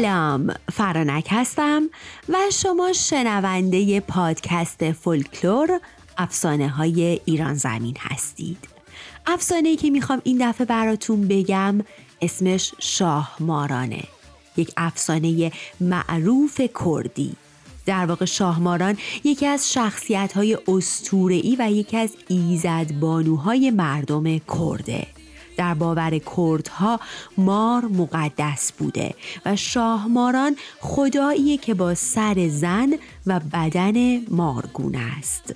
سلام فرانک هستم و شما شنونده پادکست فولکلور افسانه های ایران زمین هستید. افسانه که می‌خوام این دفعه براتون بگم اسمش شاه مارانه یک افسانه معروف کردی. در واقع شاهماران یکی از شخصیت های ای و یکی از ایزدبانوهای مردم کرده. در باور کردها مار مقدس بوده و شاهماران خداییه که با سر زن و بدن مارگون است.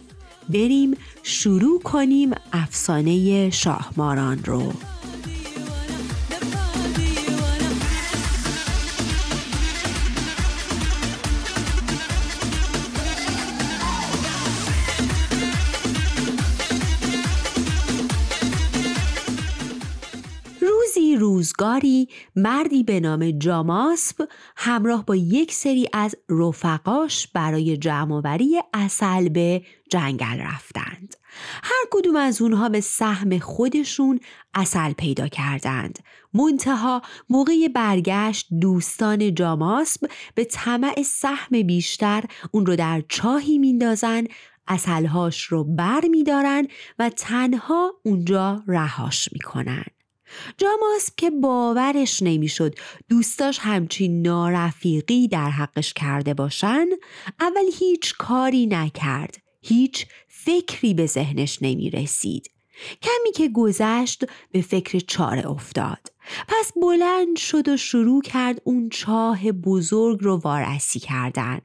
بریم شروع کنیم افسانه شاهماران رو. روزگاری مردی به نام جاماسب همراه با یک سری از رفقاش برای جمعوری اصل به جنگل رفتند. هر کدوم از اونها به سهم خودشون اصل پیدا کردند. منتها موقع برگشت دوستان جاماسب به طمع سهم بیشتر اون رو در چاهی میندازن اصلهاش رو بر میدارن و تنها اونجا رهاش می‌کنن. جاماسب که باورش نمی‌شد دوستاش همچین نارفیقی در حقش کرده باشن اول هیچ کاری نکرد هیچ فکری به ذهنش نمی رسید کمی که گذشت به فکر چاره افتاد. پس بلند شد و شروع کرد اون چاه بزرگ رو وارسی کردن.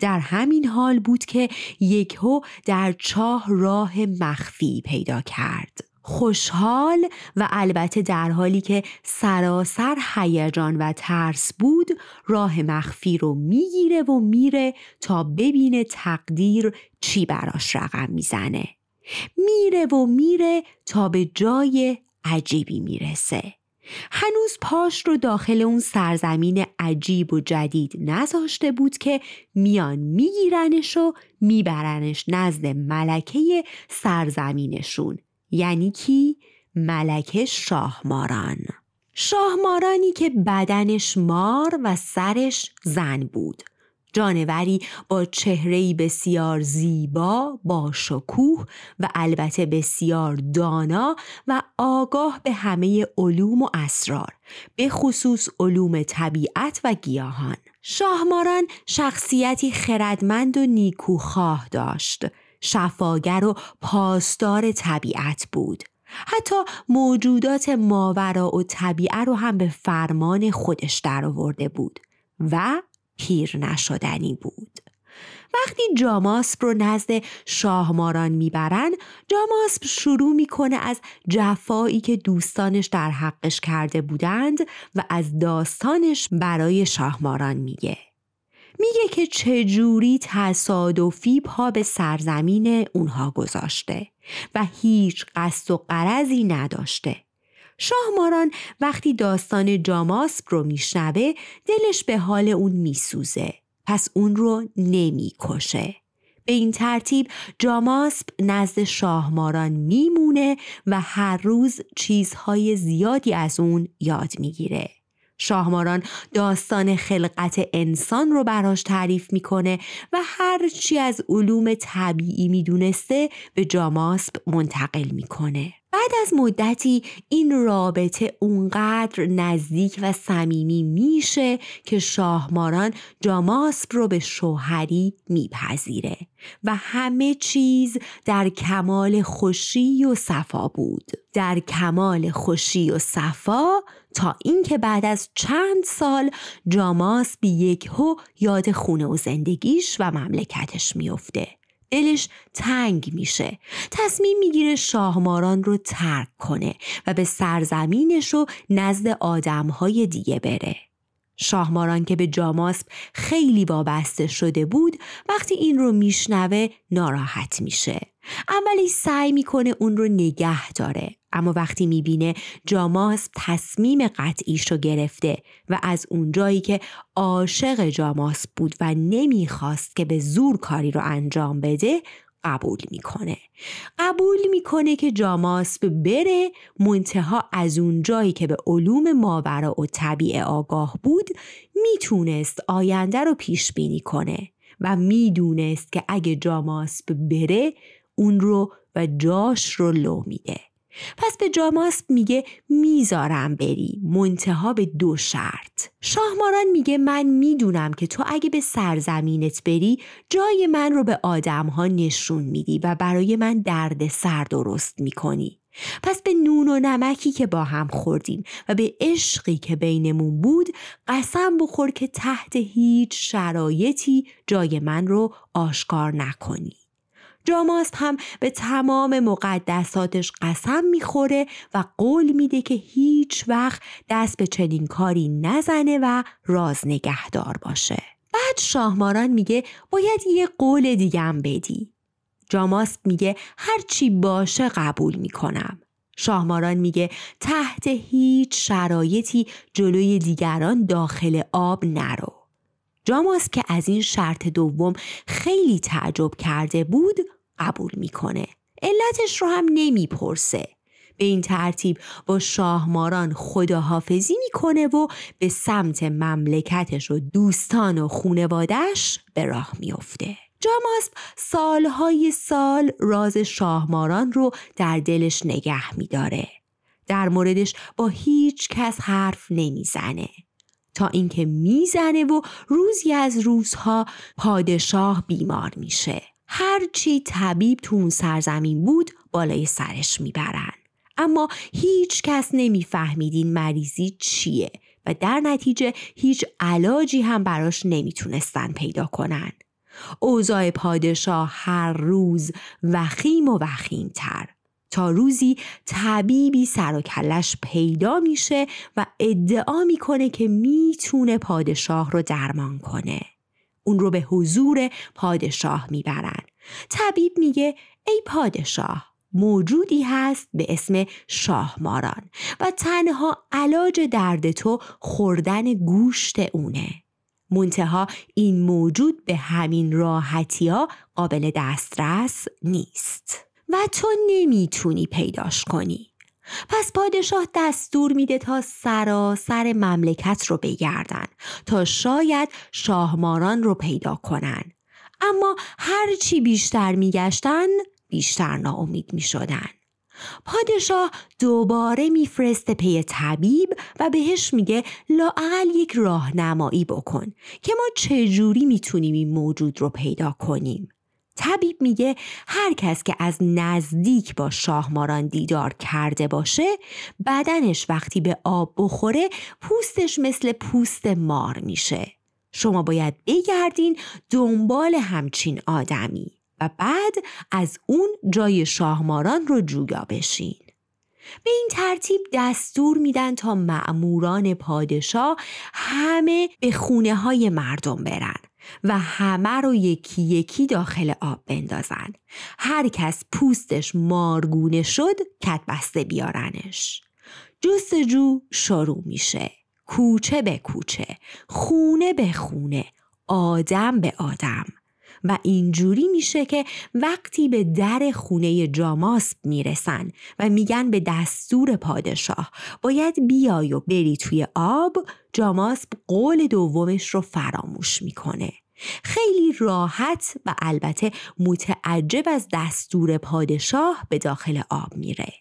در همین حال بود که یکهو در چاه راه مخفی پیدا کرد. خوشحال و البته در حالی که سراسر هیجان و ترس بود راه مخفی رو می‌گیره و میره تا ببینه تقدیر چی براش رقم می‌زنه. میره و میره تا به جای عجیبی می‌رسه. هنوز پاش رو داخل اون سرزمین عجیب و جدید نذاشته بود که میان میگیرنش و میبرنش نزد ملکه سرزمینشون. یعنی کی؟ ملکه شاهماران. شاهمارانی که بدنش مار و سرش زن بود. جانوری با چهرهی بسیار زیبا با شکوه و البته بسیار دانا و آگاه به همه علوم و اسرار به خصوص علوم طبیعت و گیاهان. شاهماران شخصیتی خردمند و نیکوخواه داشت. شفاگر و پاسدار طبیعت بود. حتی موجودات ماورا و طبیعه رو هم به فرمان خودش درآورده بود و پیر نشدنی بود. وقتی جاماسب رو نزد شاهماران می‌برن جاماسب شروع می‌کنه از جفایی که دوستانش در حقش کرده بودند و از داستانش برای شاهماران میگه. میگه که چجوری تصادفی پا به سرزمین اونها گذاشته و هیچ قصد و قرضی نداشته. شاهماران وقتی داستان جاماسب رو میشنوه دلش به حال اون میسوزه پس اون رو نمی‌کشه. به این ترتیب جاماسب نزد شاهماران میمونه و هر روز چیزهای زیادی از اون یاد می‌گیره. شاهماران داستان خلقت انسان رو براش تعریف می‌کنه و هر چی از علوم طبیعی می‌دونسته به جاماسب منتقل می‌کنه. بعد از مدتی این رابطه اونقدر نزدیک و صمیمی میشه که شاهماران جاماسب رو به شوهری میپذیره و همه چیز در کمال خوشی و صفا بود. در کمال خوشی و صفا تا اینکه بعد از چند سال جاماسب یک هو یاد خونه و زندگیش و مملکتش میفته. دلش تنگ میشه. تصمیم می‌گیره شاهماران رو ترک کنه و به سرزمینش و نزد آدمهای دیگه بره. شاهماران که به جاماسب خیلی وابسته شده بود وقتی این رو میشنوه ناراحت میشه. اولی سعی می‌کنه اون رو نگه داره. اما وقتی می‌بینه جاماسب تصمیم قطعیش رو گرفته و از اونجایی که عاشق جاماسب بود و نمی‌خواست که به زور کاری رو انجام بده قبول می‌کنه. قبول می‌کنه که جاماسب بره منتها از اون جایی که به علوم ماورا و طبیعه آگاه بود می‌تونست آینده رو پیش بینی کنه و می‌دونست که اگه جاماسب بره اون رو و جاش رو لو میده. پس به جاماسب میگه می‌ذارم بری منتها به دو شرط. شاهماران میگه من می‌دونم که تو اگه به سرزمینت بری جای من رو به آدمها نشون میدی و برای من درد سر درست می‌کنی. پس به نون و نمکی که با هم خوردیم و به عشقی که بینمون بود قسم بخور که تحت هیچ شرایطی جای من رو آشکار نکنی. جاماسب هم به تمام مقدساتش قسم می‌خوره و قول میده که هیچ وقت دست به چنین کاری نزنه و راز نگهدار باشه. بعد شاهماران میگه باید یه قول دیگم بدی. جاماسب میگه هر چی باشه قبول می‌کنم. شاهماران میگه تحت هیچ شرایطی جلوی دیگران داخل آب نرو. جاماس که از این شرط دوم خیلی تعجب کرده بود قبول می‌کنه. علتش رو هم نمی‌پرسه. به این ترتیب با شاهماران خداحافظی می‌کنه و به سمت مملکتش و دوستان و خونوادش به راه میافته. جاماسب سالهای سال راز شاهماران رو در دلش نگه میداره. در موردش با هیچ کس حرف نمی‌زنه. تا اینکه می‌زنه و روزی از روزها پادشاه بیمار میشه. هرچی طبیب تو اون سرزمین بود بالای سرش می‌برن. اما هیچ کس نمی‌فهمید این مریضی چیه و در نتیجه هیچ علاجی هم براش نمی‌تونستن پیدا کنن. اوضاع پادشاه هر روز وخیم و وخیم تر تا روزی طبیبی سر و کلش پیدا میشه و ادعا می‌کنه که می‌تونه پادشاه رو درمان کنه. اون رو به حضور پادشاه می‌برن. طبیب میگه ای پادشاه موجودی هست به اسم شاهماران و تنها علاج درد تو خوردن گوشت اونه. منتها این موجود به همین راحتی ها قابل دسترس نیست. و تو نمی‌تونی پیداش کنی. پس پادشاه دستور میده تا سراسر مملکت رو بگردن تا شاید شاهماران رو پیدا کنن. اما هرچی بیشتر میگشتن بیشتر ناامید می‌شدن. پادشاه دوباره میفرسته پی طبیب و بهش میگه لاعقل یک راهنمایی بکن که ما چجوری می‌تونیم این موجود رو پیدا کنیم. طبیب میگه هر کس که از نزدیک با شاهماران دیدار کرده باشه بدنش وقتی به آب بخوره پوستش مثل پوست مار میشه. شما باید بگردین دنبال همچین آدمی و بعد از اون جای شاهماران رو جویا بشین. به این ترتیب دستور میدن تا معموران پادشاه همه به خونه های مردم برن. و همه رو یکی یکی داخل آب بندازن. هر کس پوستش مارگونه شد کت بسته بیارنش. جستجو شروع میشه. کوچه به کوچه خونه به خونه آدم به آدم. و اینجوری میشه که وقتی به در خونه جاماسب می‌رسن و میگن به دستور پادشاه باید بیای و بری توی آب جاماسب قول دومش رو فراموش می‌کنه. خیلی راحت و البته متعجب از دستور پادشاه به داخل آب میره.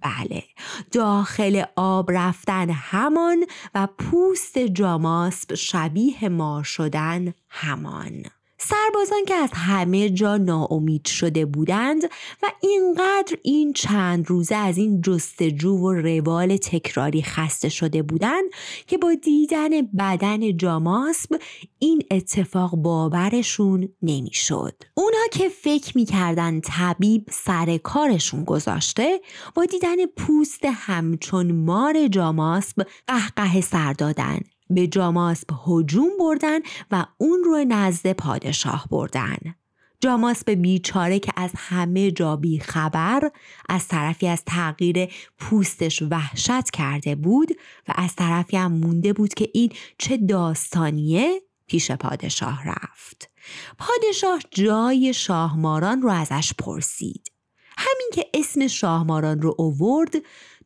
بله داخل آب رفتن همان و پوست جاماسب شبیه مار شدن همان. سربازان که از همه جا ناامید شده بودند و اینقدر این چند روزه از این جستجو و روال تکراری خسته شده بودند که با دیدن بدن جاماسب این اتفاق باورشون نمی‌شد. اونا که فکر می‌کردن طبیب سر کارشون گذاشته با دیدن پوست همچون مار جاماسب قهقه سر دادن به جاماسب هجوم بردن و اون رو نزد پادشاه بردن. جاماسب بیچاره که از همه جا بی خبر از طرفی از تغییر پوستش وحشت کرده بود و از طرفی هم مونده بود که این چه داستانیه پیش پادشاه رفت پادشاه جای شاهماران رو ازش پرسید همین که اسم شاهماران رو اوورد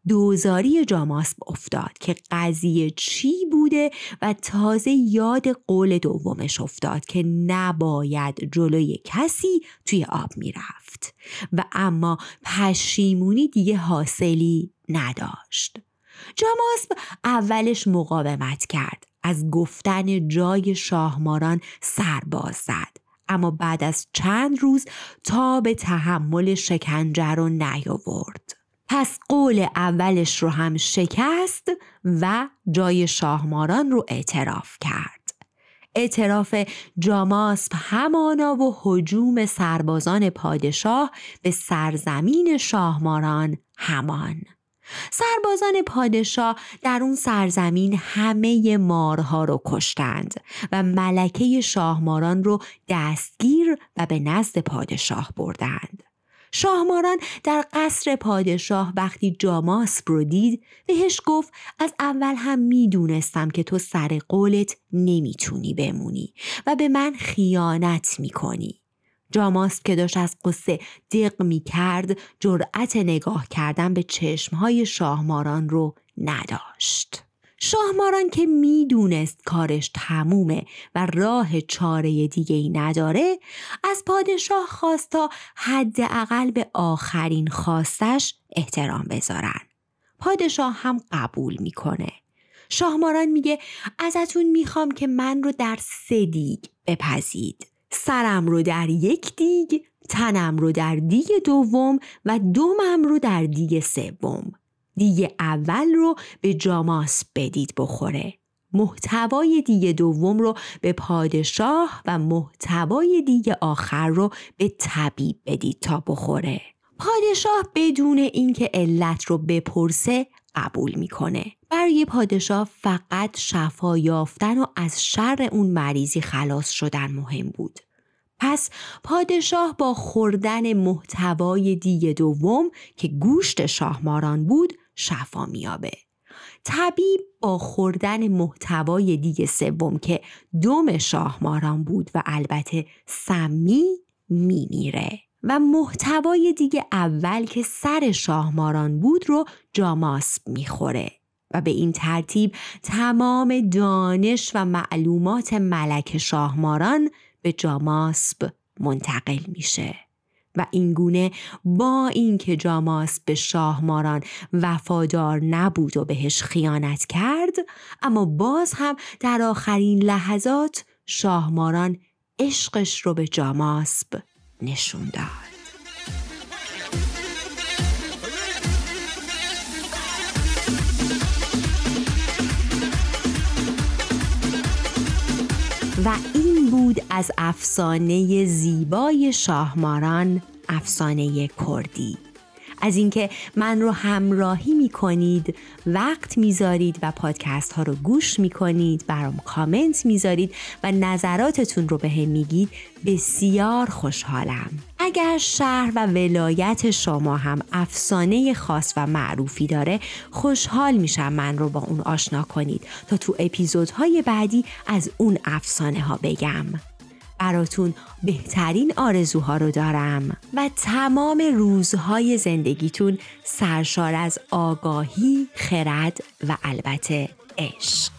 دوزاری جاماسب افتاد که قضیه چی بوده و تازه یاد قول دومش افتاد که نباید جلوی کسی توی آب می‌رفت. و اما پشیمونی دیگه حاصلی نداشت. جاماسب اولش مقاومت کرد. از گفتن جای شاهماران سرباز زد. اما بعد از چند روز تا به تحمل شکنجه رو نیاورد. پس قول اولش رو هم شکست و جای شاهماران رو اعتراف کرد اعتراف جاماسپ همانا و حجوم سربازان پادشاه به سرزمین شاهماران همان سربازان پادشاه در اون سرزمین همه مارها رو کشتند و ملکه شاهماران رو دستگیر و به نزد پادشاه بردند. شاهماران در قصر پادشاه وقتی جاماسب رو دید بهش گفت از اول هم می‌دونستم که تو سر قولت نمی‌تونی بمونی و به من خیانت می‌کنی. جاماسب که داشت از قصه دق می کرد جرأت نگاه کردن به چشمهای شاهماران رو نداشت. شاهماران که می‌دونست کارش تمومه و راه چاره دیگه ای نداره از پادشاه خواست تا حداقل به آخرین خواستش احترام بذارن. پادشاه هم قبول می‌کنه. شاهماران میگه ازتون می‌خوام که من رو در سه دیگ بپزید. سرم رو در یک دیگ، تنم رو در دیگ دوم و دومم رو در دیگ سوم. دیگه اول رو به جاماس بدید بخوره. محتوای دیگه دوم رو به پادشاه و محتوای دیگه آخر رو به طبیب بدید تا بخوره. پادشاه بدون اینکه علت رو بپرسه قبول می‌کنه. برای پادشاه فقط شفا یافتن و از شر اون مریضی خلاص شدن مهم بود. پس پادشاه با خوردن محتوای دیگه دوم که گوشت شاهماران بود شفا میابه. طبیب با خوردن محتوای دیگه سوم که دوم شاهماران بود و البته سمی میمیره. و محتوای دیگه اول که سر شاهماران بود رو جاماسب می‌خوره. و به این ترتیب تمام دانش و معلومات ملک شاهماران به جاماسب منتقل میشه. و اینگونه با اینکه جاماس به شاهماران وفادار نبود و بهش خیانت کرد اما باز هم در آخرین لحظات شاهماران عشقش رو به جاماسب نشون داد. و این بود از افسانه زیبای شاهماران افسانه کردی. از اینکه من رو همراهی می کنید وقت می‌ذارید و پادکست ها رو گوش می کنید برام کامنت می‌ذارید و نظراتتون رو به هم میگید بسیار خوشحالم. اگر شهر و ولایت شما هم افسانه خاص و معروفی داره خوشحال میشم من رو با اون آشنا کنید تا تو اپیزودهای بعدی از اون افسانه ها بگم. براتون بهترین آرزوها رو دارم و تمام روزهای زندگیتون سرشار از آگاهی، خرد و البته عشق.